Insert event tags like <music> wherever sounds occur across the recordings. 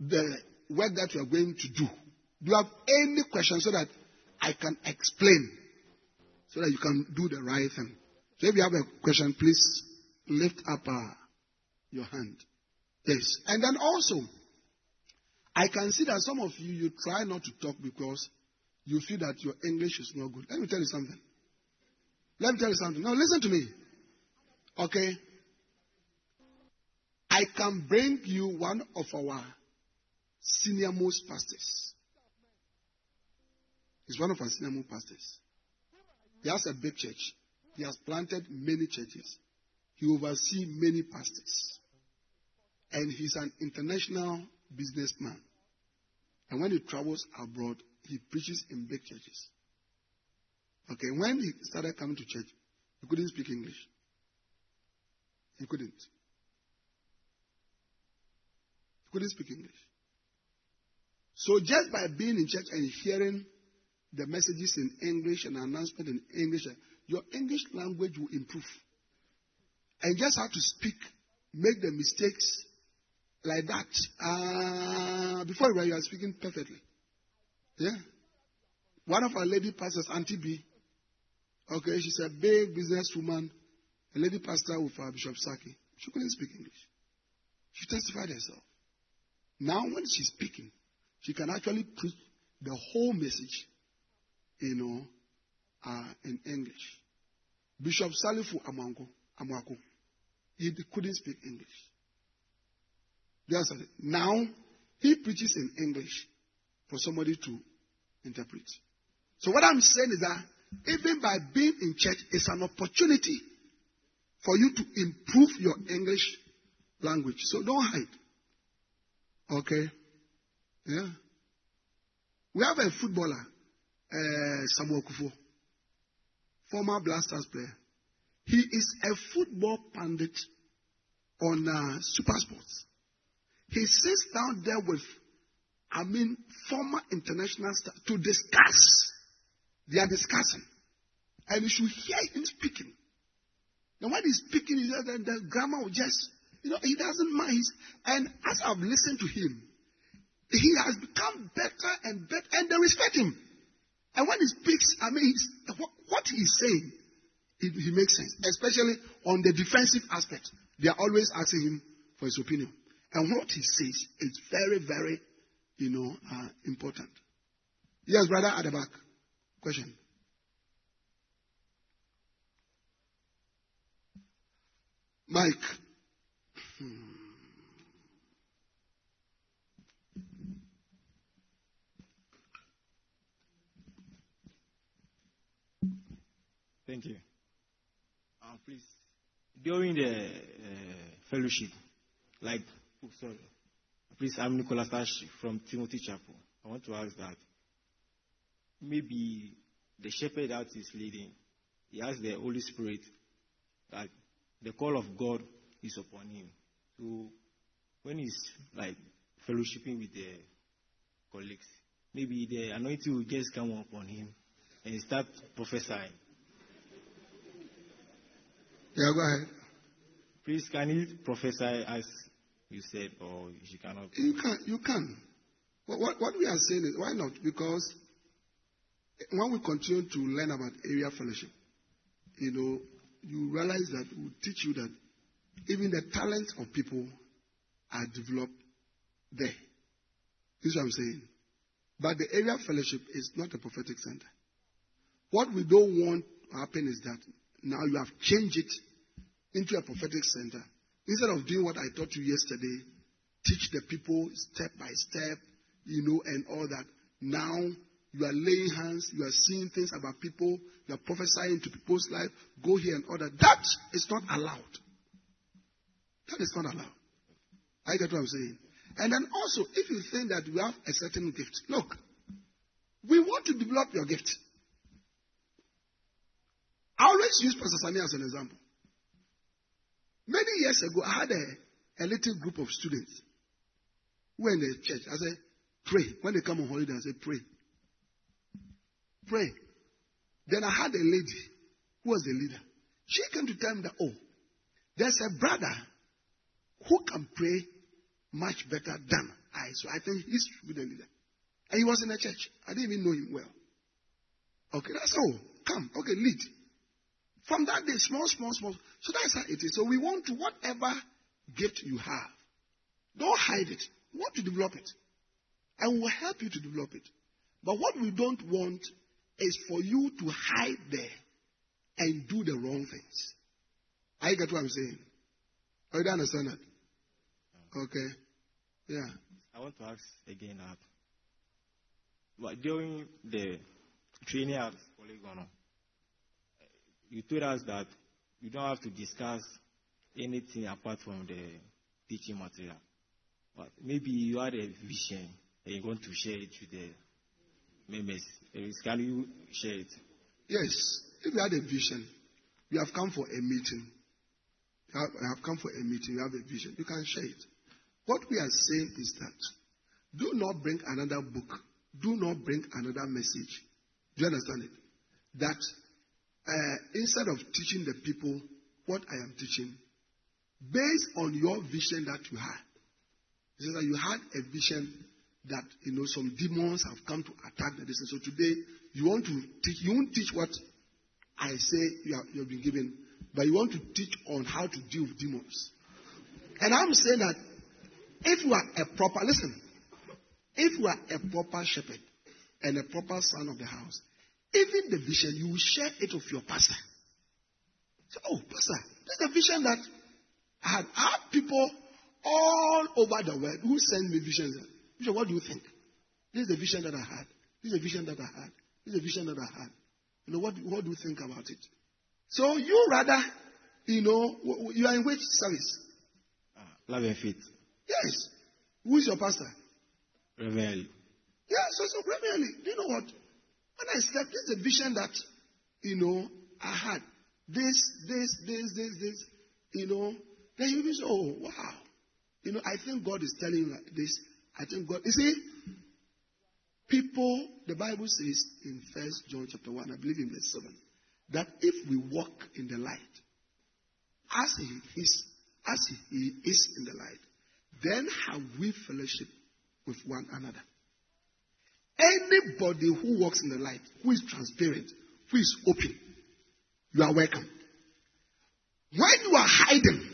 the work that you are going to do. Do you have any questions so that I can explain so that you can do the right thing? So if you have a question, please lift up uh, your hand. Yes. And then also, I can see that some of you, you try not to talk because you feel that your English is not good. Let me tell you something. Let me tell you something. Now listen to me. Okay? I can bring you one of our senior most pastors. He's one of our senior most pastors. He has a big church. He has planted many churches. He oversees many pastors. And he's an international businessman. And when he travels abroad, he preaches in big churches. Okay, when he started coming to church, he couldn't speak English. He couldn't. He couldn't speak English. So just by being in church and hearing the messages in English and announcement in English, your English language will improve. And just have to speak, make the mistakes like that. Uh, before you are speaking perfectly. Yeah. One of our lady pastors, Auntie B, okay, she's a big businesswoman, a lady pastor with uh, Bishop Saki. She couldn't speak English. She testified herself. Now, when she's speaking, she can actually preach the whole message, you know, uh, in English. Bishop Salifu Amango, Amoako, he couldn't speak English. Now, he preaches in English for somebody to interpret. So what I'm saying is that even by being in church, it's an opportunity for you to improve your English language. So don't hide. Okay? Yeah. We have a footballer, uh, Samuel Kuffour, former Black Stars player. He is a football pundit on uh, Super Sports. He sits down there with, I mean, former international stars to discuss. They are discussing. And you should hear him speaking. And when he's speaking, the, the grammar will just, you know, he doesn't mind. And as I've listened to him, he has become better and better, and they respect him. And when he speaks, I mean, what, what he's saying, it, he makes sense, especially on the defensive aspect. They are always asking him for his opinion. And what he says is very, very, you know, uh, important. Yes, brother at the back. Question. Mike. Hmm. Thank you. Uh, please, during the uh, fellowship, like, oh, sorry, please, I'm Nicholas Ash from Timothy Chapel. I want to ask that maybe the shepherd that is leading, he has the Holy Spirit, that the call of God is upon him. So when he's like fellowshipping with the colleagues, maybe the anointing will just come upon him and start prophesying. Yeah, go ahead. Please, can you prophesy as you said, or she cannot? You can. You can. What, what, what we are saying is, why not? Because when we continue to learn about area fellowship, you know, you realize that we teach you that even the talents of people are developed there. This is what I'm saying. But the area fellowship is not a prophetic center. What we don't want to happen is that now you have changed it into a prophetic center. Instead of doing what I taught you yesterday, teach the people step by step, you know, and all that. Now you are laying hands, you are seeing things about people, you are prophesying to people's life, go here and all that. That is not allowed. That is not allowed. I get what I'm saying. And then also, if you think that you have a certain gift, look, we want to develop your gift. I always use Pastor Sami as an example. Many years ago, I had a, a little group of students who were in the church. I said, pray. When they come on holiday, I said, pray. Pray. Then I had a lady who was the leader. She came to tell me that, oh, there's a brother who can pray much better than I. So I think he should be the leader. And he was in the church. I didn't even know him well. Okay, that's all. Come, okay, lead. From that day, small, small, small. So that's how it is. So we want to, whatever gift you have, don't hide it. We want to develop it. And we'll help you to develop it. But what we don't want is for you to hide there and do the wrong things. I get what I'm saying. Oh, you understand that? Okay. Yeah. I want to ask again uh, but during the training at Polygon, you told us that you don't have to discuss anything apart from the teaching material. But maybe you had a vision and you want to share it with the members. Can you share it? Yes. If you had a vision, you have come for a meeting. You have, have come for a meeting, you have a vision. You can share it. What we are saying is that do not bring another book, do not bring another message. Do you understand it? That uh, instead of teaching the people what I am teaching, based on your vision that you had, it says that you had a vision that you know some demons have come to attack the distance. So today you want to teach. You won't teach what I say you have, you have been given, but you want to teach on how to deal with demons. And I'm saying that if you are a proper listen, if you are a proper shepherd and a proper son of the house, even the vision, you will share it with your pastor. So, oh, pastor, this is the vision that I had. I have people all over the world who send me visions. Bishop, what do you think? This is the vision that I had. This is the vision that I had. This is the vision that I had. You know, what, what do you think about it? So you rather, you know, you are in which service? Uh, love and faith. Yes. Who is your pastor? Reverend. Yeah, so, so Reverend, do you know what? When I is a vision that, you know, I had. This, this, this, this, this, you know. Then you be so, oh, wow. You know, I think God is telling you like this. I think God, you see, people, the Bible says in First John chapter 1, I believe in verse 7, that if we walk in the light, as he is, as he is in the light, then have we fellowship with one another. Anybody who walks in the light, who is transparent, who is open, you are welcome. When you are hiding,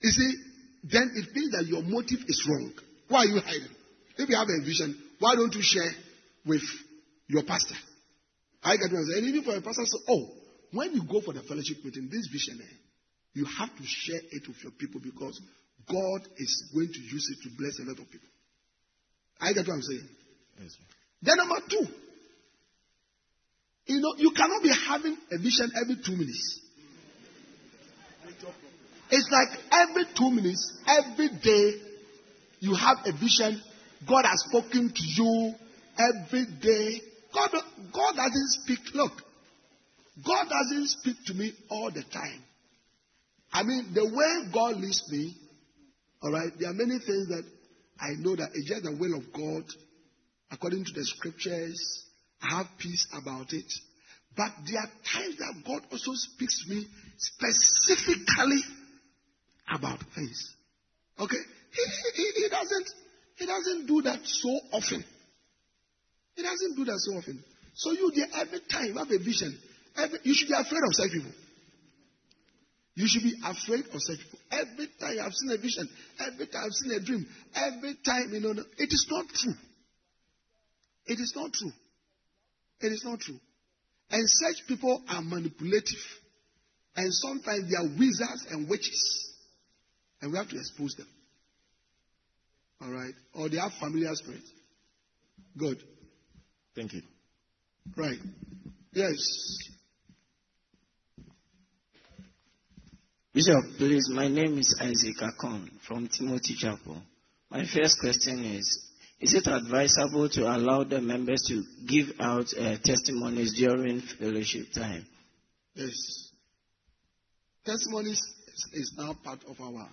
you see, then it means that your motive is wrong. Why are you hiding? If you have a vision, why don't you share with your pastor? I get what I'm saying. And even for a pastor, say, oh, when you go for the fellowship meeting, this vision, eh, you have to share it with your people because God is going to use it to bless a lot of people. I get what I'm saying. Yes. Then number two, you know, you cannot be having a vision every two minutes. It's like every two minutes, every day, you have a vision. God has spoken to you every day. God, God doesn't speak. Look, God doesn't speak to me all the time. I mean, the way God leads me, all right, there are many things that I know that it's just the will of God according to the scriptures. I have peace about it. But there are times that God also speaks to me specifically about things. Okay? He, he, he, doesn't he doesn't do that so often. He doesn't do that so often. So you there every time you have a vision. Every, you should be afraid of such people. You should be afraid of such people. Every time I've seen a vision, every time I've seen a dream, every time, you know, it is not true. It is not true. It is not true. And such people are manipulative. And sometimes they are wizards and witches. And we have to expose them. All right? Or they have familiar spirits. Good. Thank you. Right. Yes. Bishop, please, my name is Isaac Akon from Timothy Chapel. My first question is Is it advisable to allow the members to give out uh, testimonies during fellowship time? Yes. Testimonies is, is now part of our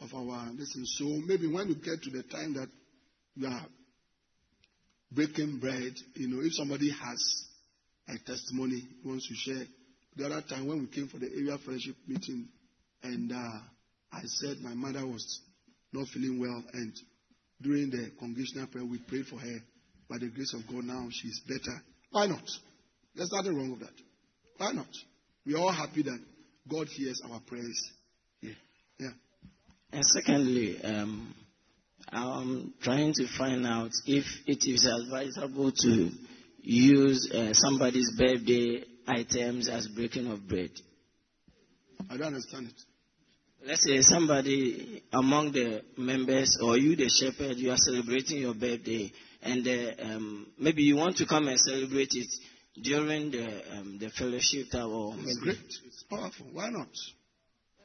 of our listen. So maybe when you get to the time that you are breaking bread, you know, if somebody has a testimony he wants to share. The other time when we came for the area fellowship meeting, and uh, I said my mother was not feeling well, and during the congregational prayer we prayed for her. By the grace of God, now she's better. Why not? There's nothing wrong with that. Why not? We're all happy that God hears our prayers. Yeah. Yeah. And secondly, um, I'm trying to find out if it is advisable to use uh, somebody's birthday items as breaking of bread. I don't understand it. Let's say somebody among the members or you, the shepherd, you are celebrating your birthday, and uh, um, maybe you want to come and celebrate it during the um, the fellowship time or It's maybe great. It's powerful. Why not?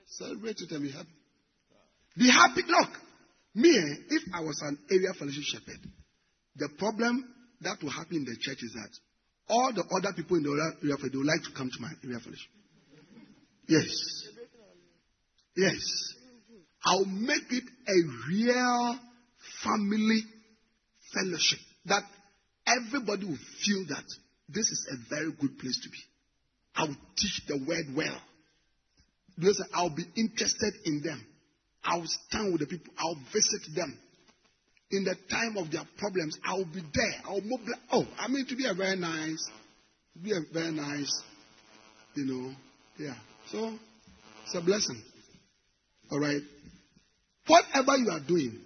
Celebrate it and be happy. Be happy. Look, me, if I was an area fellowship shepherd, the problem that will happen in the church is that all the other people in the area fellowship, they would like to come to my area fellowship. Yes. Yes. I'll make it a real family fellowship that everybody will feel that this is a very good place to be. I'll teach the word well. Because I'll be interested in them. I'll stand with the people. I'll visit them. In the time of their problems, I'll be there. I'll mobilize. Oh, I mean, to be a very nice, be a very nice, you know, yeah. So, it's a blessing. All right. Whatever you are doing,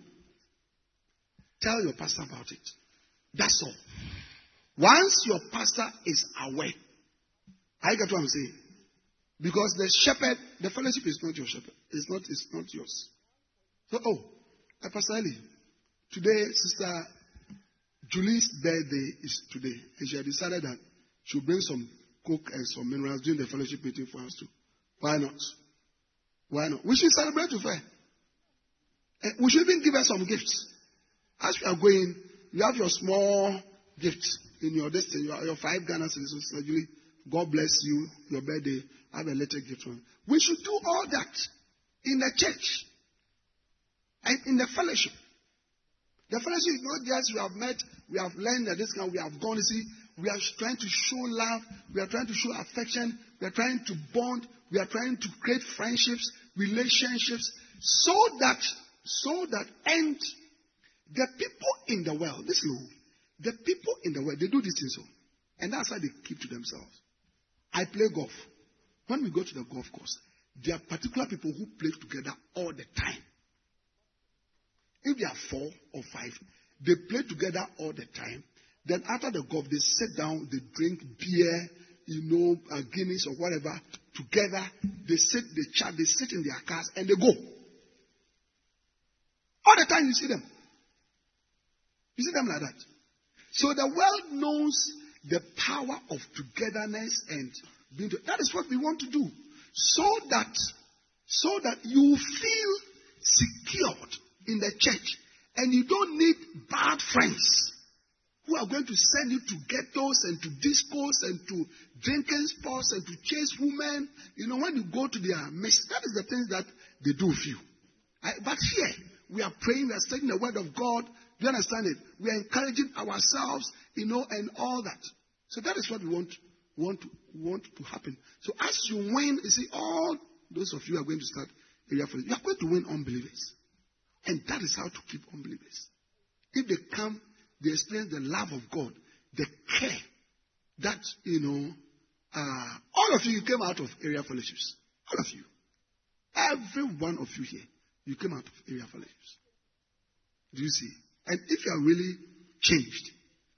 tell your pastor about it. That's all. Once your pastor is aware, I get what I'm saying. Because the shepherd, the fellowship is not your shepherd. It's not, it's not yours. So, oh, Pastor Eli, today, Sister Julie's birthday is today. And she had decided that she'll bring some coke and some minerals during the fellowship meeting for us too. Why not? Why not? We should celebrate with her. And we should even give her some gifts. As we are going, you have your small gifts in your destiny, your, your five Ghana cedis. God bless you, your birthday. Have a little gift from We should do all that in the church and in the fellowship. The fellowship is not just we have met, we have learned that this kind, we have gone. You see, we are trying to show love, we are trying to show affection, we are trying to bond, we are trying to create friendships, relationships, so that, so that, and the people in the world, this is the people in the world, they do this thing so, and that's why they keep to themselves. I play golf. When we go to the golf course, there are particular people who play together all the time. If they are four or five, they play together all the time. Then after the golf, they sit down, they drink beer, you know, uh, Guinness or whatever together. They sit, they chat, they sit in their cars and they go. All the time you see them. You see them like that. So the world knows the power of togetherness and being. To, that is what we want to do, so that so that you feel secured in the church, and you don't need bad friends who are going to send you to ghettos and to discos and to drinking spots and to chase women. You know, when you go to their midst, that is the things that they do with you. I, but here, we are praying, we are studying the word of God. Do you understand it? We are encouraging ourselves, you know, and all that. So that is what we want, want, want to happen. So as you win, you see, all those of you are going to start you are going to win unbelievers. And that is how to keep unbelievers. If they come, they experience the love of God, the care that, you know, uh, all of you, you came out of area fellowships. All of you. Every one of you here, you came out of area fellowships. Do you see? And if you are really changed,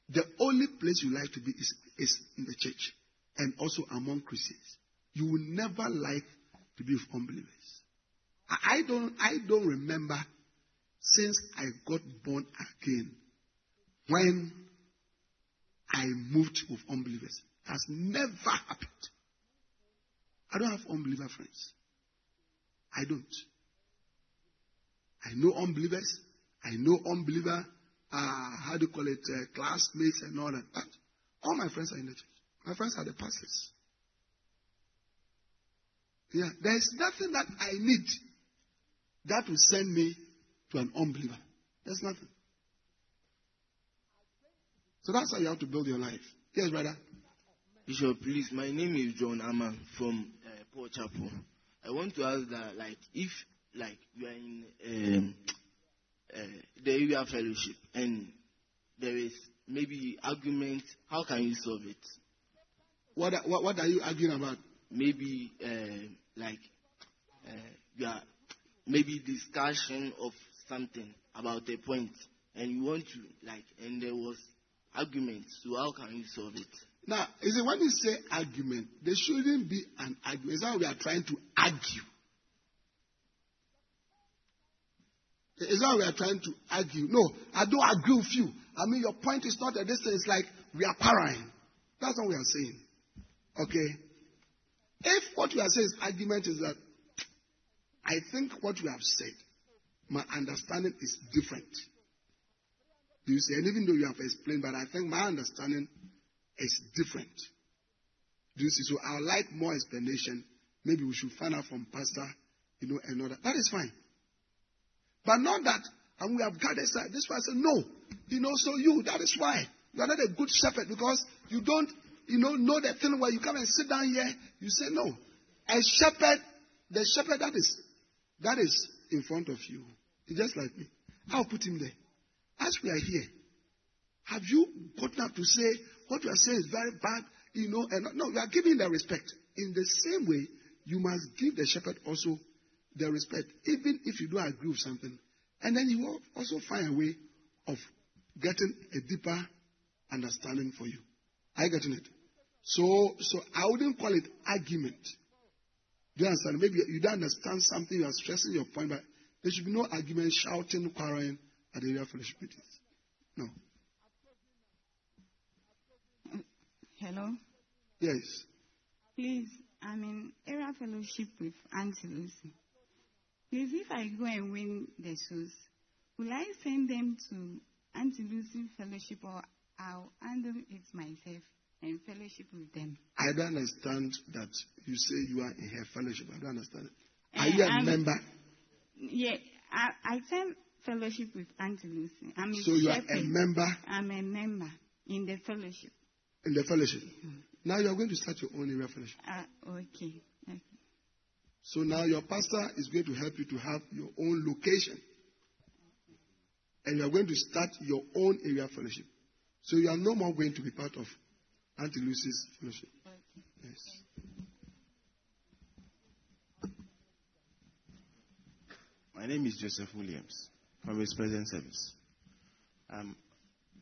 the only place you like to be is, is in the church and also among Christians. You will never like to be with unbelievers. I don't, I don't remember since I got born again when I moved with unbelievers. It has never happened. I don't have unbeliever friends. I don't. I know unbelievers. I know unbeliever, uh, how do you call it, uh, classmates and all that. But all my friends are in the church. My friends are the pastors. Yeah, there's nothing that I need that will send me to an unbeliever. There's nothing. So that's how you have to build your life. Yes, brother. Bishop, please, my name is John Aman from uh, Port Chapel. I want to ask that, like, if, like, you are in um, uh, the area fellowship and there is maybe argument, how can you solve it? What, are- what, what are you arguing about? Maybe, uh, like, uh, you are maybe discussion of something about a point and you want to, like, and there was argument, so how can you solve it? Now, is it when you say argument, there shouldn't be an argument. It's how we are trying to argue. It's how we are trying to argue. No, I don't agree with you. I mean, your point is not a distance. is like we are parrying. That's what we are saying. Okay? If what we are saying is argument is that I think what we have said, my understanding is different. Do you see? And even though you have explained, but I think my understanding is different. Do you see? So I would like more explanation. Maybe we should find out from Pastor, you know, another. That is fine. But not that, and we have gathered side. This person, no. You know, so you, that is why. You are not a good shepherd because you don't, you know, know the thing where you come and sit down here, you say no. A shepherd, the shepherd that is, that is in front of you, is just like me. I'll put him there. As we are here, have you gotten up to say what you are saying is very bad? You know, and no, you are giving the respect. In the same way, you must give the shepherd also the respect, even if you don't agree with something. And then you will also find a way of getting a deeper understanding for you. Are you getting it? So, so I wouldn't call it argument. Do you understand? Maybe you don't understand something, you are stressing your point, but there should be no argument, shouting, quarreling area fellowship meetings. No. Hello. Yes. Please, I'm in area fellowship with Auntie Lucy. Please, if I go and win the shoes, will I send them to Auntie Lucy fellowship or I'll handle it myself and fellowship with them? I don't understand that you say you are in her fellowship. I don't understand it. Are Eh, you a I'm- member? Yeah, I, I send fellowship with Auntie Lucy. I'm a So you are a member I'm a member in the fellowship. in the fellowship. Now you are going to start your own area fellowship. Uh, okay. okay. So now your pastor is going to help you to have your own location. And you are going to start your own area fellowship. So you are no more going to be part of Auntie Lucy's fellowship. Yes. My name is Joseph Williams from His Present Service. Um,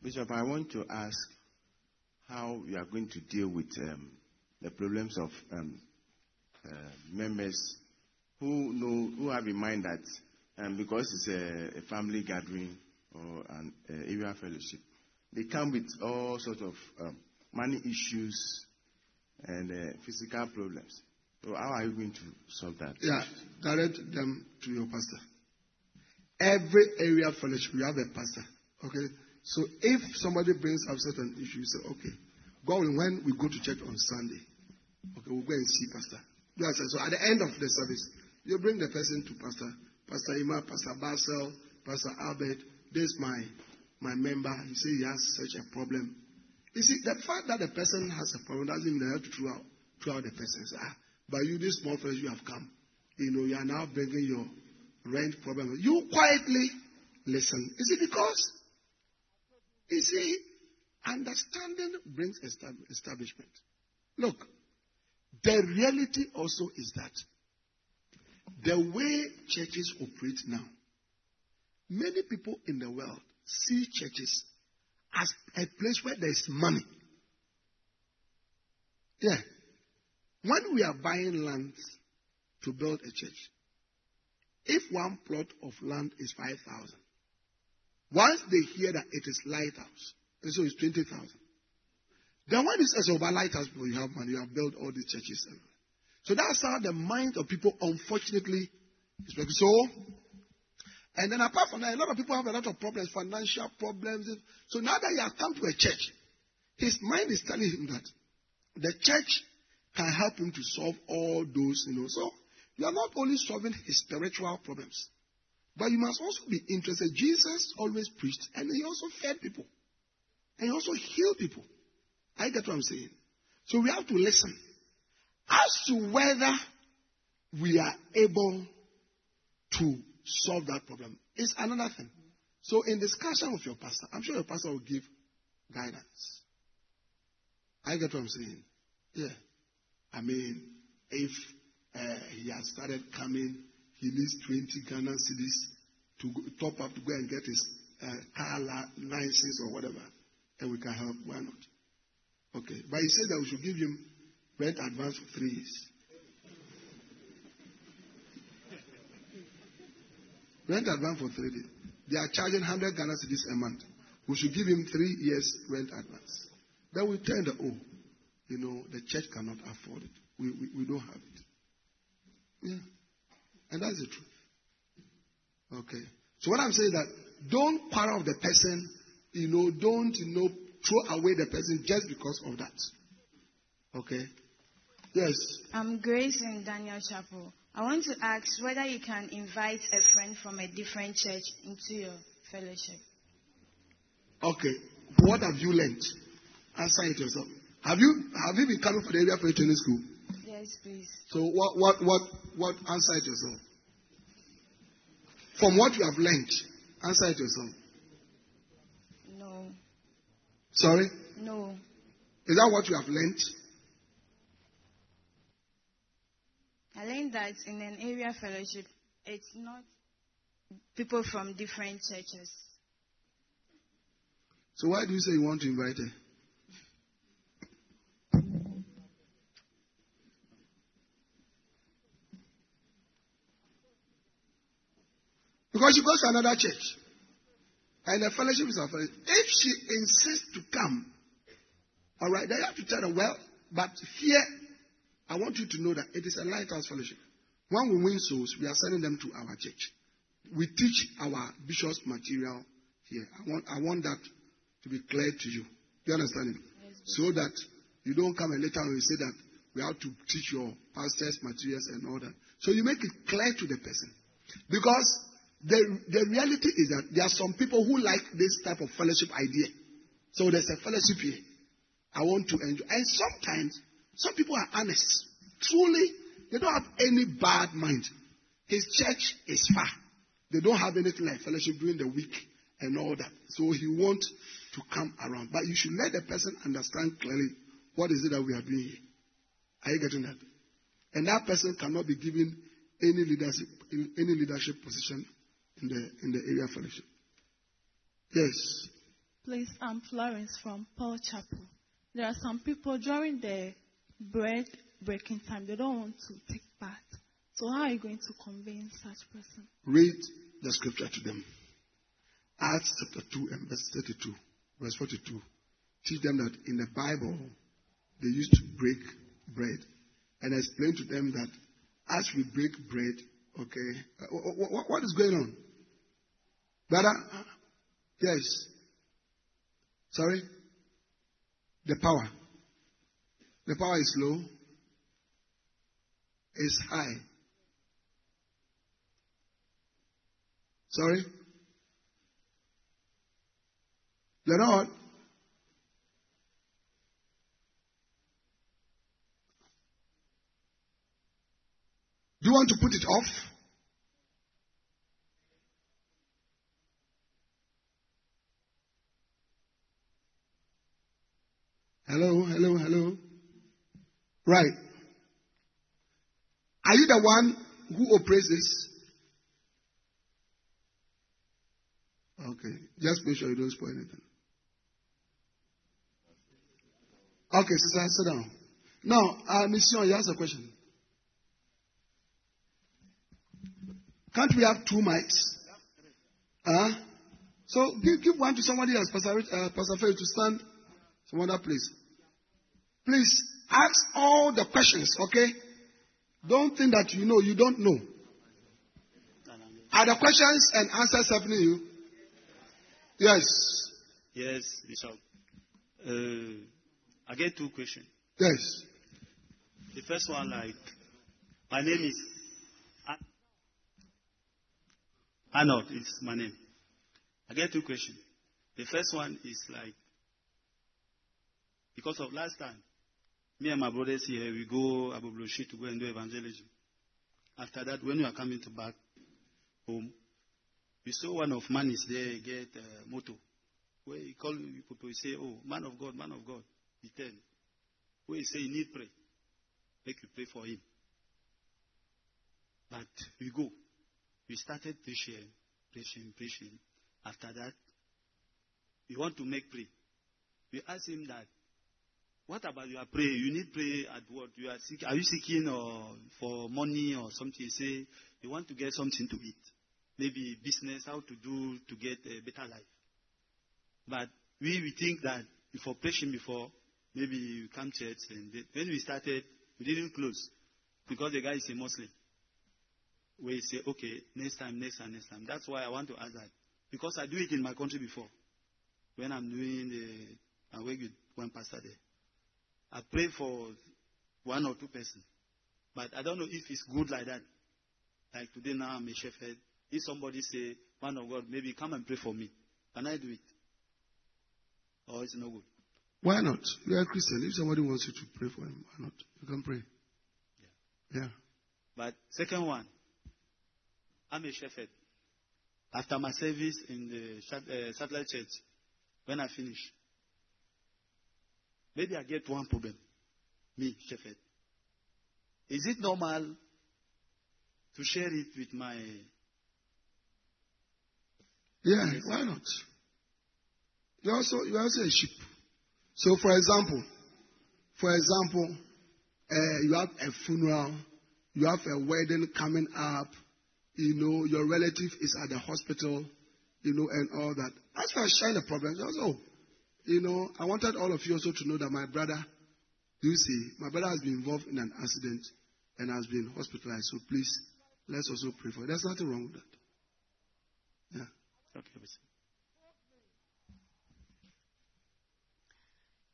Bishop, I want to ask how you are going to deal with um, the problems of um, uh, members who know who have in mind that um, because it's a, a family gathering or an uh, area fellowship, they come with all sorts of um, money issues and uh, physical problems. So how are you going to solve that? Yeah, direct them to your pastor. Every area of fellowship, you have a pastor. Okay? So if somebody brings up certain issues, you say, okay, go when we go to church on Sunday. Okay, we'll go and see pastor. I So at the end of the service, you bring the person to pastor. Pastor Ima, Pastor Basel, Pastor Albert, this my, my member. He says he has such a problem. You see, the fact that the person has a problem doesn't mean they have to throw out, throw out the person. Say, ah, but you, this small flesh, you have come. You know, you are now bringing your rent problem. You quietly listen. Is it because? You see, understanding brings establishment. Look, the reality also is that the way churches operate now, many people in the world see churches as a place where there's money. Yeah. When we are buying land to build a church, if one plot of land is 5,000, once they hear that it is lighthouse, and so it's 20,000, then when it says oh, about lighthouse, people, you have money, you have built all these churches. So that's how the mind of people, unfortunately, is working. So, and then apart from that, a lot of people have a lot of problems, financial problems. So now that he has come to a church, his mind is telling him that the church can help him to solve all those, you know. So you are not only solving his spiritual problems, but you must also be interested. Jesus always preached and he also fed people. And he also healed people. I get what I'm saying. So we have to listen. As to whether we are able to solve that problem is another thing. So in discussion with your pastor, I'm sure your pastor will give guidance. I get what I'm saying. Yeah. I mean, if uh, he has started coming, he needs 20 Ghana cedis to go, top up to go and get his uh, car license or whatever, and we can help. Why not? Okay. But he said that we should give him rent advance for three years. Rent advance for three years. They are charging 100 Ghana cedis a month. We should give him three years rent advance. Then we tell the, oh, you know, the church cannot afford it. We, we, we don't have it. Yeah. And that's the truth. Okay. So what I'm saying is that don't quarrel with the person, you know, don't, you know, throw away the person just because of that. Okay. Yes. I'm Grace in Daniel Chapel. I want to ask whether you can invite a friend from a different church into your fellowship. Okay. What have you learned? Answer it yourself. Have you have you been coming for the area for training school? Yes, please. So what what what what answer it yourself? From what you have learned, answer it yourself. No. Sorry? No. Is that what you have learned? I learned that in an area fellowship, it's not people from different churches. So why do you say you want to invite her? Because she goes to another church. And the fellowship is a fellowship. If she insists to come, all right, then you have to tell her, well, but here, I want you to know that it is a lighthouse fellowship. When we win souls, we are sending them to our church. We teach our bishop's material here. I want, I want that to be clear to you. Do you understand it? Yes, so that you don't come and later on you say that we have to teach your pastor's materials and all that. So you make it clear to the person. Because the, the reality is that there are some people who like this type of fellowship idea. So there's a fellowship here. I want to enjoy. And sometimes, some people are honest. Truly, they don't have any bad mind. His church is far. They don't have anything like fellowship during the week and all that. So he wants to come around. But you should let the person understand clearly what is it that we are doing here. Are you getting that? And that person cannot be given any leadership, any leadership position in the in the area fellowship. Yes. Please, I'm Florence from Paul Chapel. There are some people during the bread breaking time, they don't want to take part. So how are you going to convince such person? Read the scripture to them. Acts chapter 2 and verse 32, verse 42. Teach them that in the Bible, they used to break bread. And explain to them that as we break bread, okay, uh, what, what is going on? Brother? Yes. Sorry? The power. The power is low. It's high. Sorry? You're not? Do you want to put it off? Hello, hello, hello. Right. Are you the one who oppresses? Okay. Just make sure you don't spoil anything. Okay, sister, sit down. Now, uh, Mission, you ask a question. Can't we have two mics? Huh? So give, give one to somebody else, Pastor, uh, Pastor Faye, to stand some other place. Please ask all the questions, okay? Don't think that you know you don't know. Are the questions and answers helping you? Yes. Yes, Bishop. Uh, I get two questions. Yes. The first one, like, my name is Arnold. Is my name. I get two questions. The first one is like, because of last time, me and my brothers here, we go Agbogbloshie to go and do evangelism. After that, when we are coming to back home, we saw one of man is there get a motor. Where he call people, he say, oh, man of God, man of God. Tell. Where he say, he need pray. Make you pray for him. But we go. We started preaching, preaching, preaching. After that, we want to make pray. We ask him that, what about your prayer? You need prayer at what? You are seek, Are you seeking or for money or something? You say you want to get something to eat, maybe business, how to do to get a better life. But we we think that before preaching before, maybe you come church and they, when we started, we didn't close because the guy is a Muslim. We say okay, next time, next time, next time. That's why I want to ask that because I do it in my country before. When I'm doing the, I work with one pastor there. I pray for one or two persons. But I don't know if it's good like that. Like today now I'm a shepherd. If somebody say, man of God, maybe come and pray for me. Can I do it? Or it's no good? Why not? You are a Christian. If somebody wants you to pray for him, why not? You can pray. Yeah. yeah. But second one, I'm a shepherd. After my service in the uh, satellite church, when I finish, maybe I get one problem. Me, shepherd. Is it normal to share it with my. Yeah, why not? You're also, you're also a sheep. So, for example, for example, uh, you have a funeral, you have a wedding coming up, you know, your relative is at the hospital, you know, and all that. That's I share the problem. Also, you know, I wanted all of you also to know that my brother, you see, my brother has been involved in an accident and has been hospitalized. So please, let's also pray for it. There's nothing wrong with that. Yeah. Okay,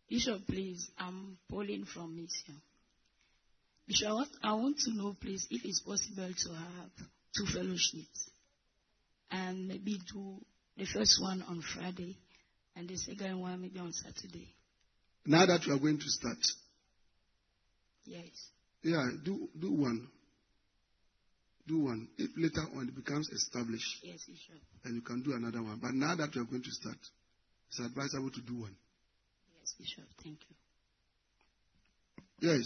Bishop, please, I'm Pauline from Mission. Bishop, I want to know, please, if it's possible to have two fellowships and maybe do the first one on Friday and the second one maybe on Saturday. Now that we are going to start. Yes. Yeah, do do one. Do one. If later on it becomes established, yes, Bishop. then you can do another one. But now that we are going to start, it's advisable to do one. Yes, Bishop. Thank you. Yes.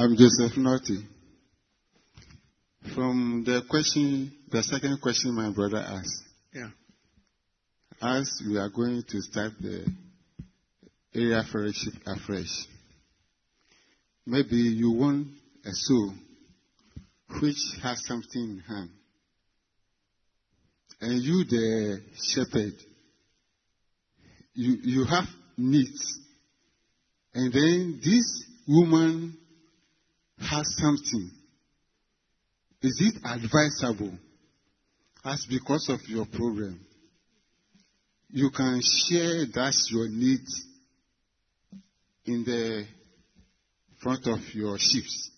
I'm Joseph Naughty. From the question, the second question my brother asked. Yeah. As we are going to start the area fellowship afresh, maybe you want a soul which has something in hand. And you, the shepherd, you, you have needs. And then this woman has something. Is it advisable as because of your problem? You can share that's your need in the front of your ships.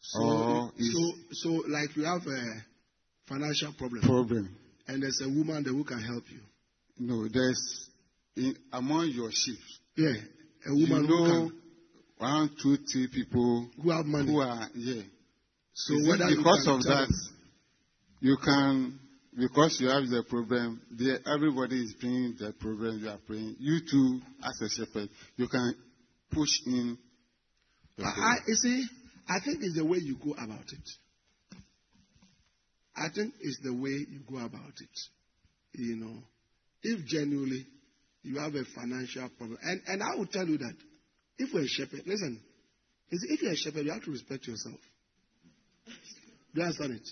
So, or so, so, like you have a financial problem. Problem. And there's a woman there who can help you. No, there's in, among your ships. Yeah, a woman you know, who can one, two, three people who have money. Who are yeah. So because of that, you can, because you have the problem, the, everybody is bringing the problem you are praying. You too, as a shepherd, you can push in. I, you see, I think it's the way you go about it. I think it's the way you go about it. You know, if genuinely you have a financial problem, and, and I will tell you that if you're a shepherd, listen, if you're a shepherd, you have to respect yourself. Do you understand it?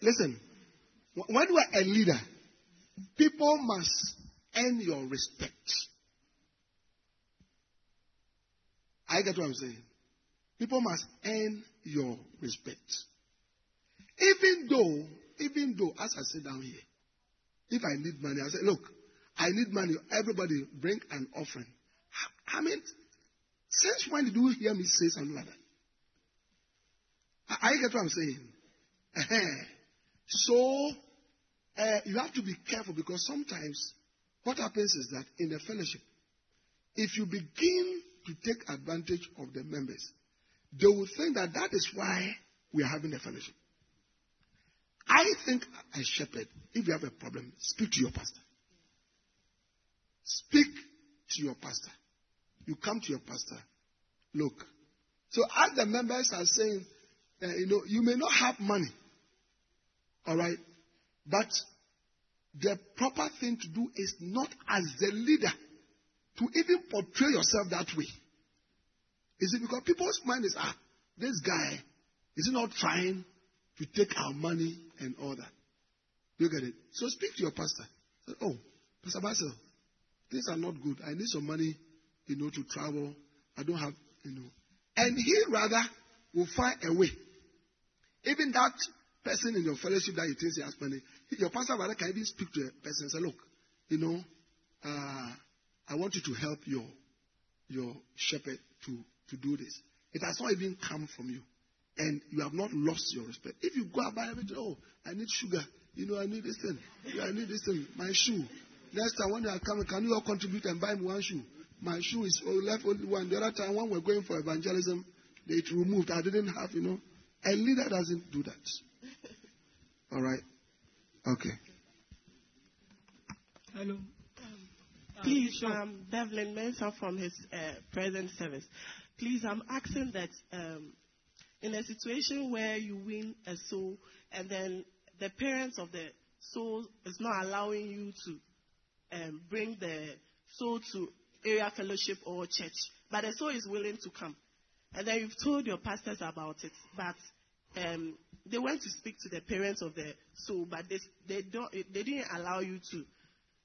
Listen, when you are a leader, people must earn your respect. I get what I'm saying. People must earn your respect. Even though, even though, as I sit down here, if I need money, I say, look, I need money. Everybody bring an offering. I mean, since when did you hear me say something like that? I, I get what I'm saying. so, uh, you have to be careful because sometimes what happens is that in the fellowship, if you begin to take advantage of the members, they will think that that is why we are having a fellowship. I think as shepherd, if you have a problem, speak to your pastor. Speak to your pastor. You come to your pastor. Look. So as the members are saying, uh, you know, you may not have money. All right. But the proper thing to do is not as the leader to even portray yourself that way. Is it because people's mind is, ah, this guy, is he not trying to take our money and all that? You get it? So speak to your pastor. Oh, Pastor Basil, things are not good. I need some money, you know, to travel. I don't have, you know. And he rather will find a way. Even that person in your fellowship that you think has money, your pastor rather can even speak to a person and say, look, you know, uh, I want you to help your your shepherd to, to do this. It has not even come from you. And you have not lost your respect. If you go about everything, oh, I need sugar. You know, I need this thing. I need this thing. My shoe. Next time when you are coming, can you all contribute and buy me one shoe? My shoe is left only one. The other time when we're going for evangelism, they removed. I didn't have, you know. A leader doesn't do that. <laughs> All right. Okay. Hello. Um, please, um, Devlin Mensah from his uh, present service. Please, I'm asking that um, in a situation where you win a soul and then the parents of the soul is not allowing you to um, bring the soul to area fellowship or church, but the soul is willing to come. And then you've told your pastors about it, but um, they went to speak to the parents of the soul, but they, they, don't, they didn't allow you to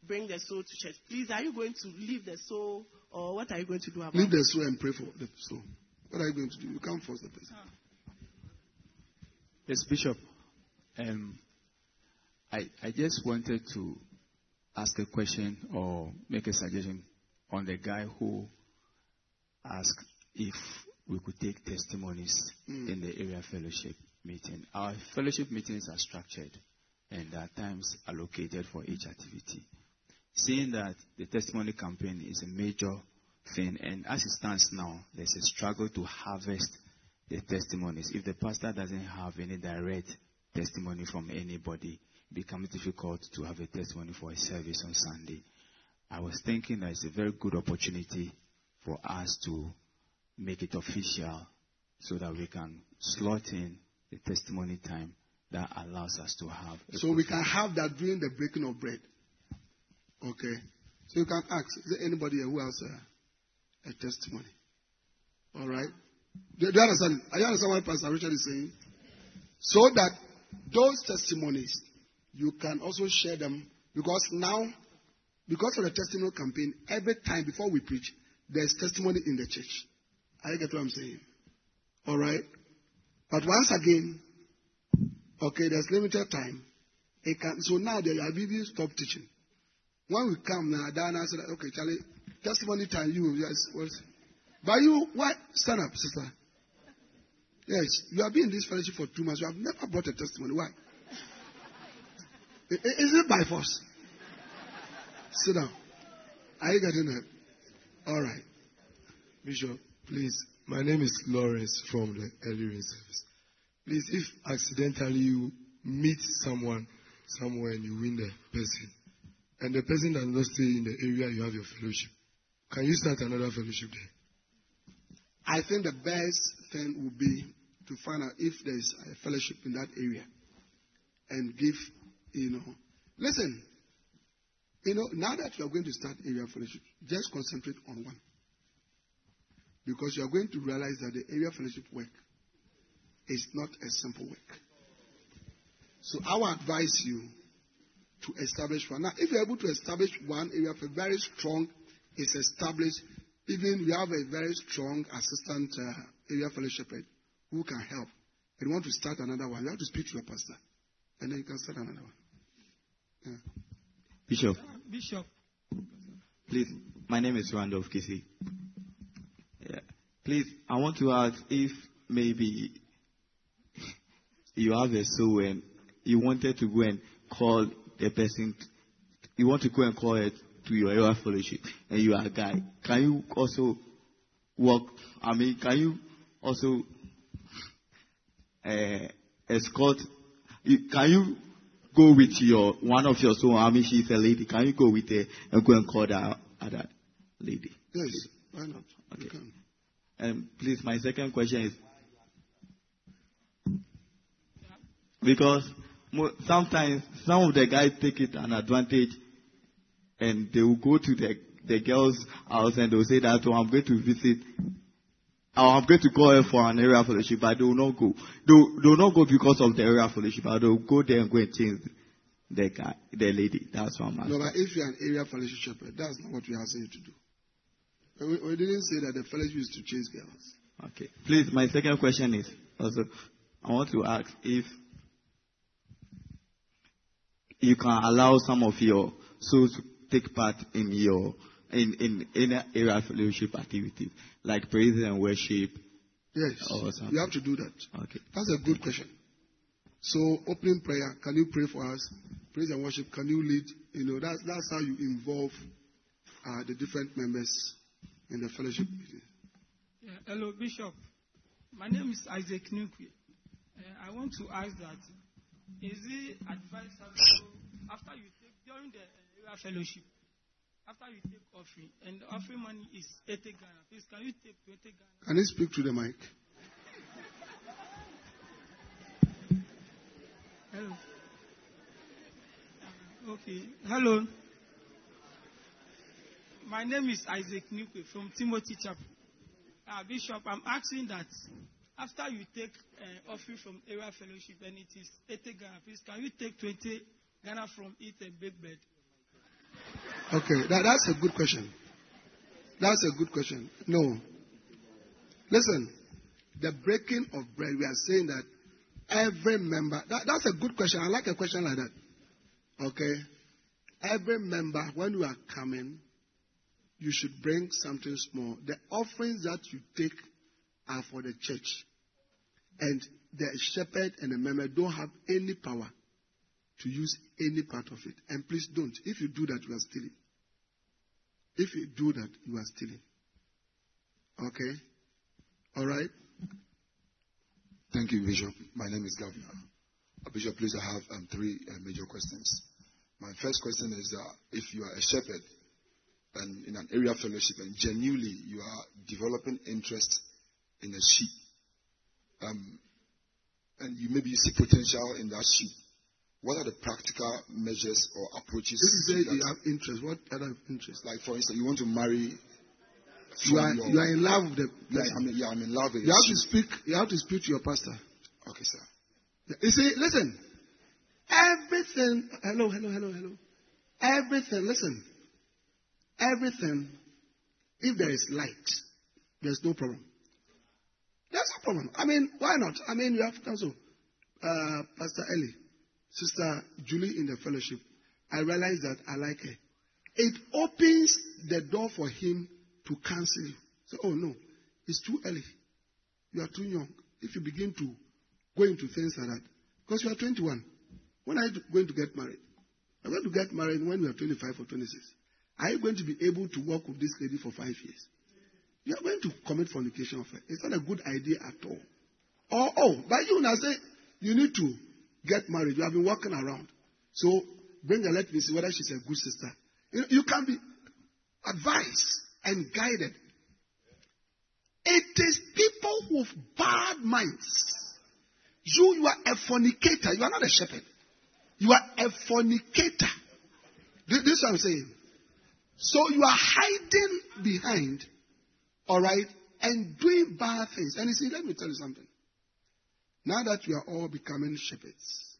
bring the soul to church. Please, are you going to leave the soul, or what are you going to do about Leave the soul and pray for the soul. What are you going to do? You can't force the person. Yes, Bishop. Um, I, I just wanted to ask a question or make a suggestion on the guy who asked if we could take testimonies mm. in the area fellowship meeting. Our fellowship meetings are structured and there are times allocated for each activity. Seeing that the testimony campaign is a major thing, and as it stands now, there's a struggle to harvest the testimonies. If the pastor doesn't have any direct testimony from anybody, it becomes difficult to have a testimony for a service on Sunday. I was thinking that it's a very good opportunity for us to make it official so that we can slot in the testimony time that allows us to have. So we can have that during the breaking of bread. Okay. So you can ask, is there anybody who has a, a testimony? All right. Do, do, you understand? Are you understand what Pastor Richard is saying? So that those testimonies, you can also share them because now, because of the testimony campaign, every time before we preach, there's testimony in the church. I get what I'm saying. All right. But once again, okay, there's limited time. Can, so now have even stopped teaching. When we come now, Diana said, okay, Charlie, testimony time, you, yes, what's, but you, what? Stand up, sister. Yes, you have been in this fellowship for two months. You have never brought a testimony. Why? <laughs> Is it by force? Sit down. Are you getting it? All right. Bishop, please. My name is Lawrence from the early service. Please, if accidentally you meet someone somewhere and you win the person, and the person does not stay in the area you have your fellowship, can you start another fellowship there? I think the best thing would be to find out if there is a fellowship in that area and give, you know. Listen, you know, now that you are going to start area fellowship, just concentrate on one. Because you are going to realize that the area fellowship work is not a simple work. So I will advise you to establish one. Now, if you're able to establish one area for very strong, it's established. Even we have a very strong assistant uh, area fellowship who can help. And you want to start another one, you have to speak to your pastor. And then you can start another one. Yeah. Bishop, Bishop, please, my name is Randolph Kisi. Yeah. Please, I want to ask if maybe <laughs> you have a soul and you wanted to go and call the person, you want to go and call it to your area fellowship, and you are a guy. Can you also work? I mean, can you also uh, <laughs> escort? You, can you go with your one of your soul? I mean, she's a lady. Can you go with her and go and call that other lady? Yes, why not? Okay. And um, please, my second question is because sometimes some of the guys take it an advantage and they will go to the, the girl's house and they'll say that, oh, I'm going to visit, I'm going to call her for an area fellowship, but they will not go. They'll, they will not go because of the area fellowship, but they'll go there and go and change the guy, the lady. That's what I'm asking. No, but if you're an area fellowship shepherd, that's not what we are saying to do. We, we didn't say that the fellowship is to chase girls. Okay. Please, my second question is also, I want to ask if you can allow some of your souls to take part in your in in in area fellowship activities like praise and worship. Yes, or something. you have to do that. Okay. That's a good question. So, opening prayer, can you pray for us? Praise and worship, can you lead? You know, that's that's how you involve uh, the different members in the fellowship yeah, hello, Bishop. My name is Isaac Nukwe. Uh, I want to ask that is it advisable after you take during the uh, area fellowship, after you take offering, and the offering money is 80 Ghana, please can you take 20 Ghana? Can you speak to the mic? Hello. Okay. Hello. My name is Isaac Nukwe from Timothy Chapel. Uh, Bishop, I'm asking that after you take uh, offering from area fellowship and it is 80 Ghana, please can you take 20 Ghana from it and bake bread? Okay, that, that's a good question. That's a good question. No. Listen, the breaking of bread, we are saying that every member, that, that's a good question. I like a question like that. Okay? Every member, when you are coming, you should bring something small. The offerings that you take are for the church. And the shepherd and the member don't have any power to use any part of it. And please don't. If you do that, you are stealing. If you do that, you are stealing. Okay? All right? Thank you, Bishop. My name is Governor. Uh, Bishop, please, I have um, three uh, major questions. My first question is uh, if you are a shepherd and in an area of fellowship and genuinely you are developing interest in a sheep, um, and you maybe you see potential in that sheep, what are the practical measures or approaches? If you say to you have interest, what other interest? Like, for instance, you want to marry. You are, your- you are in love with the Yeah. I'm in, yeah, I'm in love with You have to speak. You have to speak to your pastor. Okay, sir. You see, listen. Everything. Hello, hello, hello, hello. Everything. Listen. Everything. If there is light, there's no problem. There's no problem. I mean, why not? I mean, you have counsel. Uh, Pastor Ellie, Sister Julie in the fellowship. I realize that I like her. It opens the door for him to cancel you. Say, oh no, it's too early. You are too young. If you begin to go into things like that, because you are 21, when are you going to get married? You're going to get married when you are 25 or 26. Are you going to be able to work with this lady for five years? You are going to commit fornication of her. It's not a good idea at all. Or, oh, but you now say you need to get married. You have been walking around. So bring her, let me see whether she's a good sister. You, you can be advised and guided. It is people with bad minds. You, you are a fornicator. You are not a shepherd. You are a fornicator. This, this is what I'm saying. So you are hiding behind, all right, and doing bad things. And you see, let me tell you something. Now that you are all becoming shepherds,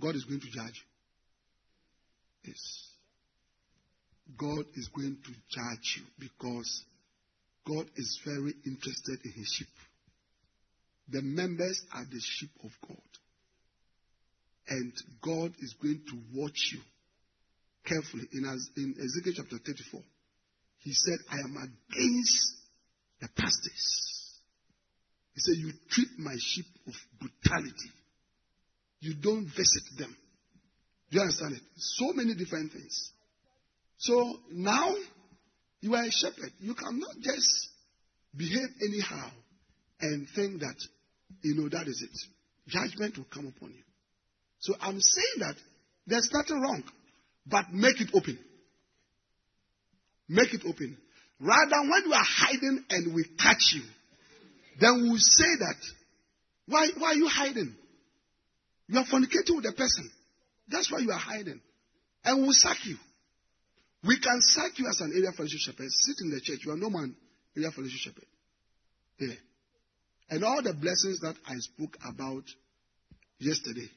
God is going to judge you. Yes. God is going to judge you because God is very interested in his sheep. The members are the sheep of God. And God is going to watch you carefully. In, in Ezekiel chapter 34, he said, I am against the pastors. He said, You treat my sheep with brutality. You don't visit them. Do you understand it? So many different things. So now you are a shepherd. You cannot just behave anyhow and think that, you know, that is it. Judgment will come upon you. So I'm saying that there's nothing wrong, but make it open. Make it open. Rather, when you are hiding and we catch you, then we'll say that, why, why are you hiding? You are fornicating with the person. That's why you are hiding. And we'll sack you. We can sack you as an area fellowship shepherd. Sit in the church. You are no man area fellowship shepherd. Yeah. And all the blessings that I spoke about yesterday,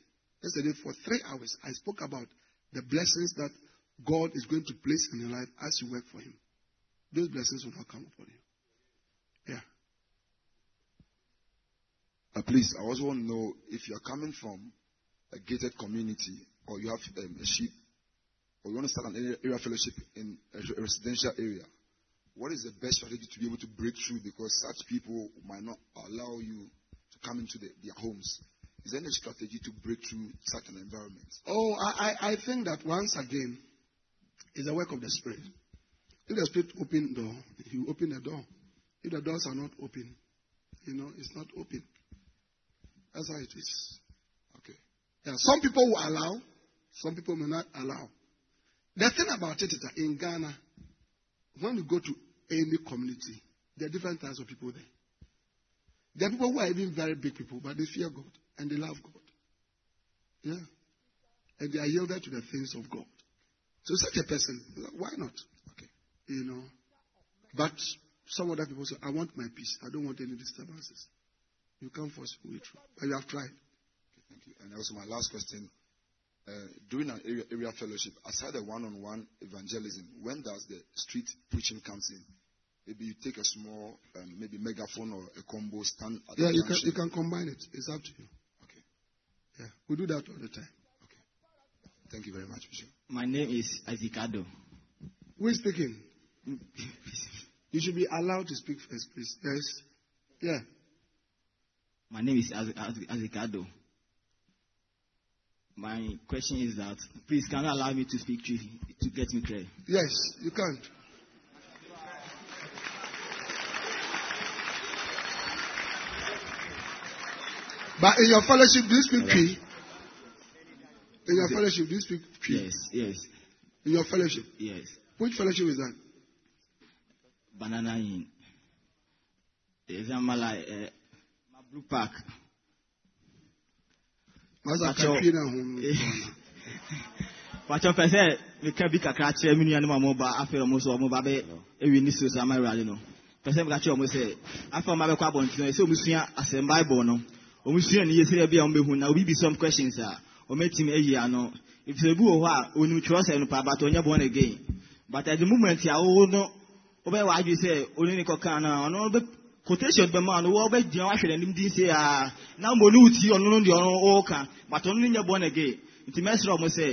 yesterday for three hours, I spoke about the blessings that God is going to place in your life as you work for Him. Those blessings will not come upon you. Yeah. Please, I also want to know if you are coming from a gated community or you have um, a sheep or you want to start an area fellowship in a residential area, what is the best strategy to be able to break through because such people might not allow you to come into the, their homes? Is there any strategy to break through such an environment? Oh, I, I think that once again, it's a work of the Spirit. If the Spirit open the door, you open the door. If the doors are not open, you know, it's not open. That's how it is. Okay. Yeah, some people will allow, some people may not allow. The thing about it is that in Ghana, when you go to any community, there are different types of people there. There are people who are even very big people, but they fear God and they love God. Yeah. And they are yielded to the things of God. So such a person, why not? Okay. You know. But some other people say, I want my peace. I don't want any disturbances. You can't force me through. But you have tried. Okay, thank you. And also my last question. Uh, during an area, area fellowship, aside the one-on-one evangelism, when does the street preaching comes in? Maybe you take a small, um, maybe megaphone or a combo stand. yeah, you can you can combine it. It's up to you. Okay. Yeah, we do that all the time. Okay. Thank you very much, Bishop. My name is Azikado. Who is speaking? <laughs> you should be allowed to speak first, please. Yes. Yeah. My name is Az- Az- Azikado. My question is that, please, can you allow me to speak to, to get me clear? Yes, you can. But in your fellowship, do you speak Twi? In your fellowship, do you speak Twi? Yes, yes, In your fellowship? yes. Which fellowship is that? Banana in. Example like uh, Blue Park. Masa kapi na hun. <laughs> Pàtó pẹ̀sẹ̀ mìkan bí kakra kyerẹ́ mi nuanom a mo ba afei ọmọ sọ ọmọ ba bẹ ewi ni so sama ewurade no. Pẹ̀sẹ̀ mìkan kyerẹ́ ọmọ sẹ afei ọmọ abẹ́kọ abọ̀ntìnà ẹ̀sẹ̀ ọmọ sua asẹ̀m báibọ̀ no. Ọmọ sua ni yẹsẹ̀ ẹbi a ọmọ bẹ hun na obi bi some questions a ọmọ etim eyi ano. Efisɛ ebi wɔ hɔ a onim twerɛsɛ no paa bàtà ɔnyɛ born again. Bàtà the moment a ɔwɔ no ɔbɛyɛ wàá adwi sɛ onínikɔ kan na quotation mgbe mmanụ wee ogbe ji nwa fere ndị isi ya na mgbe n'uti ọnụnụ ndị ọrụ ụka mata ọnụnụ nye bụ ọnege nti mesịrị ọmụ sị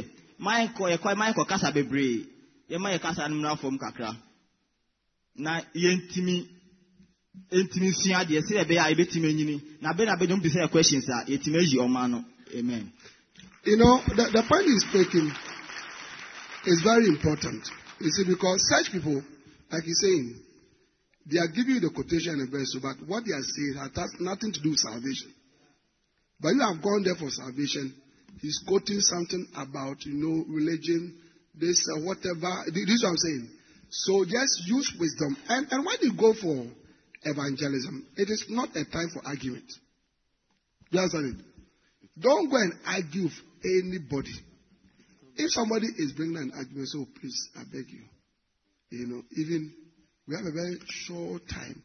maịkọ ekwe maịkọ kasa bebiri ya maịkọ kasa nnụnụ afọ m kakra na ihe ntimi ntimi si adịghị sị ebe ya ebe tim enyini na be na be dum bisa questions a etim eji ọma nọ amen. you know the the point he's making is very important you see because such people like he's saying. They are giving you the quotation and verse, but what they are saying has nothing to do with salvation. But you have gone there for salvation. He's quoting something about, you know, religion, this, uh, whatever. This is what I'm saying. So just use wisdom. And, and when you go for evangelism, it is not a time for argument. You understand it? Don't go and argue with anybody. If somebody is bringing an argument, so please, I beg you. You know, even we have a very short time.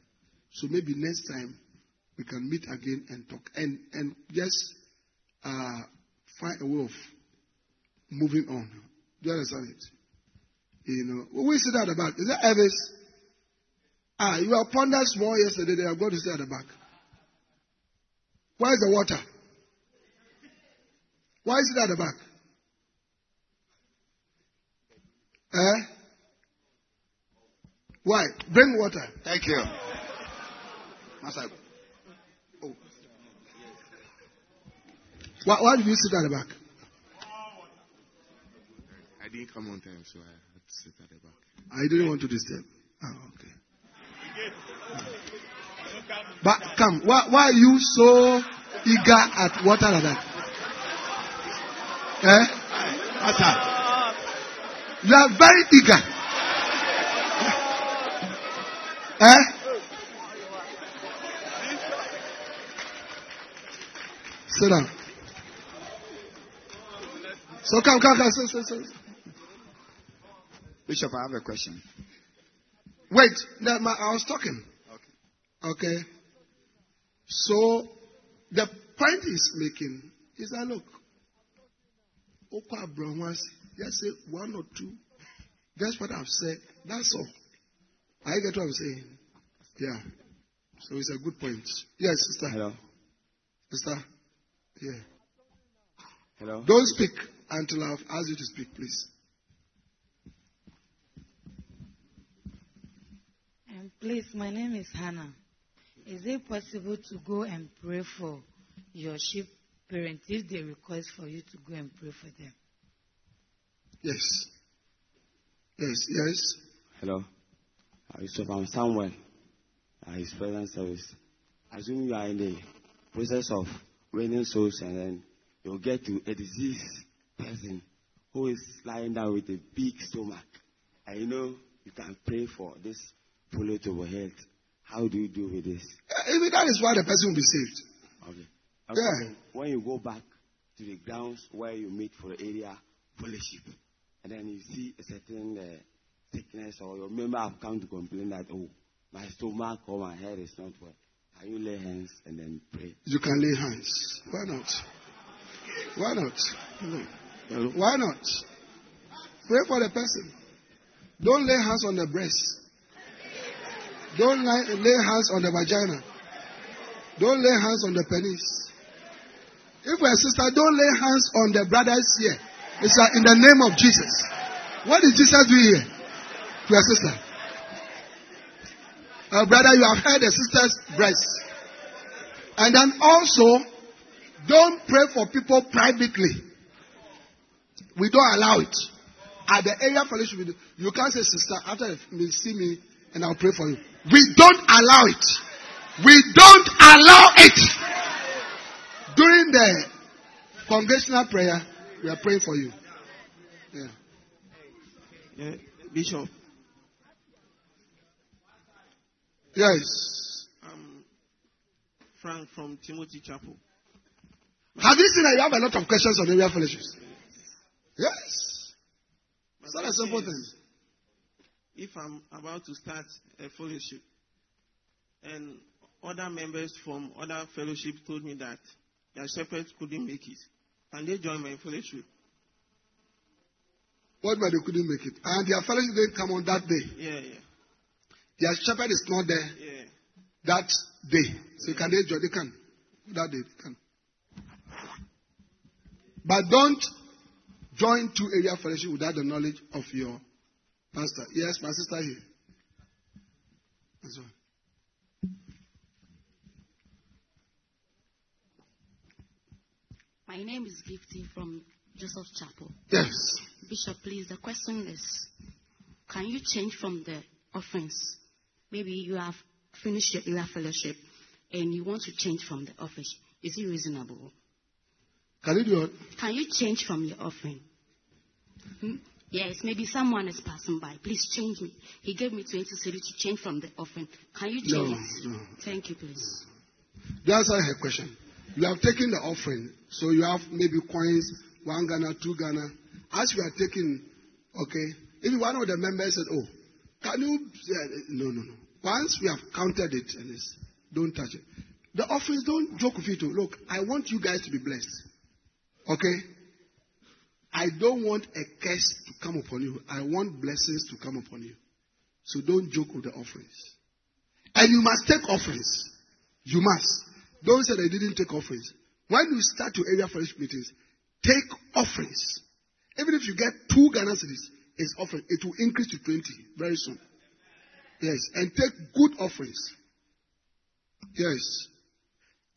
So maybe next time we can meet again and talk. And and just uh, find a way of moving on. Do you understand it? You know, we sit at the back. Is that Elvis? Ah, you were that small yesterday. They are going to sit at the back. Is the water? Why is it at the back? Eh? Why? Bring water. Thank you. Master. Oh. Why, why did you sit at the back? I didn't come on time, so I had to sit at the back. I didn't want to disturb. Oh, okay. But come, why, why are you so eager at water like that? Eh? Master. You are very eager. Eh? Sit down. So come, come, come. Sit, sit, sit. Bishop, I have a question. Wait, that my, I was talking. Okay. Okay. So the point he's making is that look, Okwa Brown was just say one or two. That's what I've said. That's all. I get what I'm saying. Yeah. So it's a good point. Yes, sister. Hello. Sister. Yeah. Hello. Don't speak until I've asked you to speak, please. Um, please, my name is Hannah. Is it possible to go and pray for your sheep parents if they request for you to go and pray for them? Yes. Yes, yes. Hello. Uh, Yusuf, I'm Samuel. Uh, his present service. Assume you are in the process of winning souls and then you'll get to a diseased person who is lying down with a big stomach. And you know, you can pray for this follow to health. How do you deal with this? Even that is why the person will be saved. Okay. Yeah. When you go back to the grounds where you meet for the area fellowship, and then you see a certain uh, sickness or your member have come to complain that, oh, my stomach or my head is not well. Can you lay hands and then pray? You can lay hands. Why not? Why not? Why not? Pray for the person. Don't lay hands on the breast. Don't lay, lay hands on the vagina. Don't lay hands on the penis. If we're a sister, don't lay hands on the brothers here. It's like in the name of Jesus. What did Jesus do here to a sister? Uh, brother, you have heard the sister's breast. And then also, don't pray for people privately. We don't allow it. At the area fellowship, you can't say, sister, after you see me, and I'll pray for you. We don't allow it. We don't allow it. During the congregational prayer, we are praying for you. Yeah. Yeah, Bishop. Yes. Um, Frank from Timothy Chapel. Have you seen that you have a lot of questions on area fellowships? Yes. It's not a simple thing. If I'm about to start a fellowship and other members from other fellowships told me that their shepherds couldn't make it, can they join my fellowship? What but they couldn't make it? And their fellowship didn't come on that day. Yeah, yeah, Their shepherd is not there yeah. that day. So you can they join? They can. That day they can. But don't join two area fellowship without the knowledge of your pastor. Yes, my sister here. That's all. My name is Gifty from Joseph Chapel. Yes. Bishop, please, the question is can you change from the offerings? Maybe you have finished your fellowship and you want to change from the office. Is it reasonable? Can you do it? Can you change from your offering? Hmm? Yes, maybe someone is passing by. Please change me. He gave me 20 cedi to change from the offering. Can you change it? no. Thank you, please. Answer her question. You have taken the offering, so you have maybe coins, one Ghana, two Ghana. As you are taking, okay, if one of the members said, "Oh, can you?" No, no, no. Once we have counted it, and it's, don't touch it. The offerings, don't joke with it. oh. Look, I want you guys to be blessed. Okay? I don't want a curse to come upon you. I want blessings to come upon you. So don't joke with the offerings. And you must take offerings. You must. Don't say they didn't take offerings. When you start your area fellowship meetings, take offerings. Even if you get two Ghana cedis, it's offering. It will increase to 20 very soon. Yes. And take good offerings. Yes.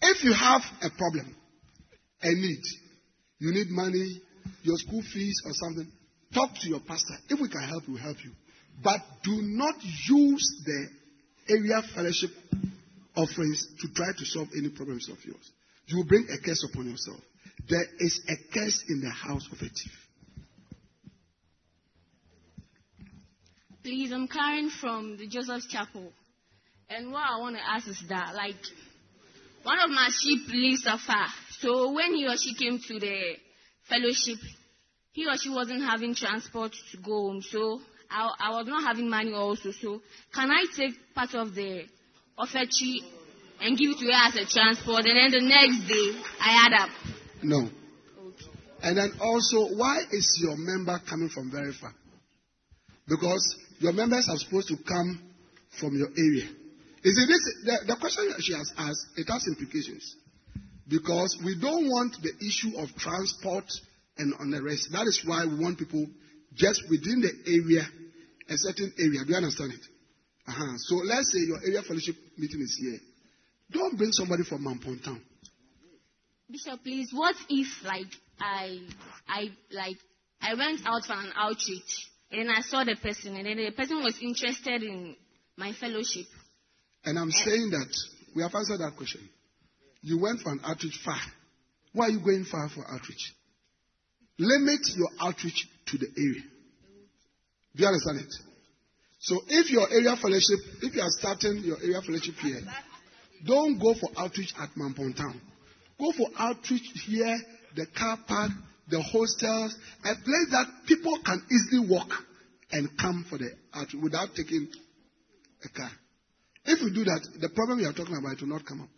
If you have a problem, a need, you need money, your school fees or something, talk to your pastor. If we can help, we'll help you. But do not use the area fellowship offerings to try to solve any problems of yours. You will bring a curse upon yourself. There is a curse in the house of a thief. Please, I'm Karen from the Joseph Chapel. And what I want to ask is that, like, one of my sheep lives afar. So when he or she came to the fellowship, he or she wasn't having transport to go home. So I, I was not having money also. So can I take part of the offertory and give it to her as a transport? And then the next day, I add up. No. And then also, why is your member coming from very far? Because your members are supposed to come from your area. You see, this, the, the question she has asked, it has implications. Because we don't want the issue of transport and on the rest. That is why we want people just within the area, a certain area. Do you understand it? Uh-huh. So let's say your area fellowship meeting is here. Don't bring somebody from Mampon Town. Bishop, please, what if like I I like I went out for an outreach and I saw the person and then the person was interested in my fellowship. And I'm saying that we have answered that question. You went for an outreach far. Why are you going far for outreach? Limit your outreach to the area. Do you understand it? So if your area fellowship, if you are starting your area fellowship here, don't go for outreach at Mampon Town. Go for outreach here, the car park, the hostels, a place that people can easily walk and come for the outreach without taking a car. If you do that, the problem you are talking about will not come up.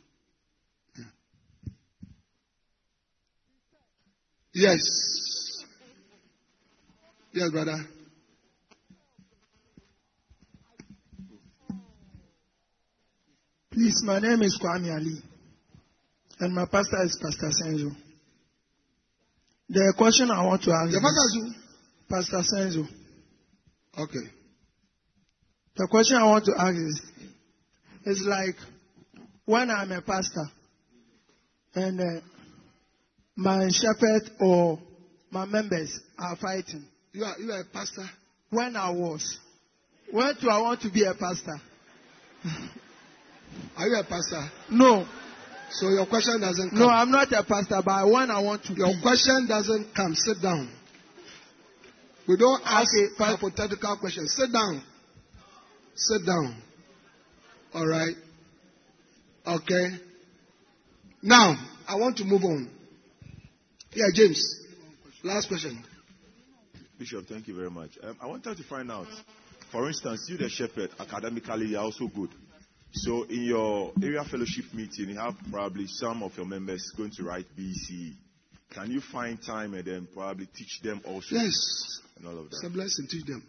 Yes. Yes, brother. Please, my name is Kwame Ali, and my pastor is Pastor Senzo. The question I want to ask Your pastor Pastor Senzo. Okay. The question I want to ask is, is like when I'm a pastor and uh, my shepherd or my members are fighting. You are you are a pastor. When I was, when do I want to be a pastor? Are you a pastor? No. So your question doesn't come. No, I'm not a pastor, but when I want to Your be. question doesn't come. Sit down. We don't ask a hypothetical questions. Sit down. Sit down. All right. Okay. Now, I want to move on. Yeah, James. Last question. Bishop, thank you very much. Um, I wanted to find out, for instance, you, the shepherd, academically, you're also good. So, in your area fellowship meeting, you have probably some of your members going to write BC. Can you find time and then probably teach them also? Yes. And all of It's that. a blessing. Teach them.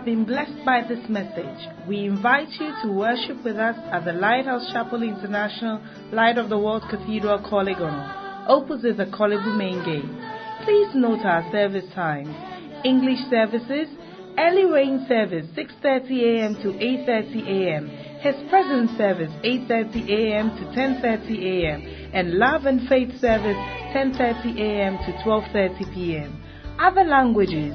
Have been blessed by this message. We invite you to worship with us at the Lighthouse Chapel International Light of the World Cathedral, Korle Gonno, opposite the Korle Bu main gate. Please note our service times. English services, early rain service 6.30 a.m. to 8.30 a.m. His presence service 8:30 a.m. to 10:30 a.m. and Love and Faith service 10:30 a.m. to 12:30 p.m. Other languages: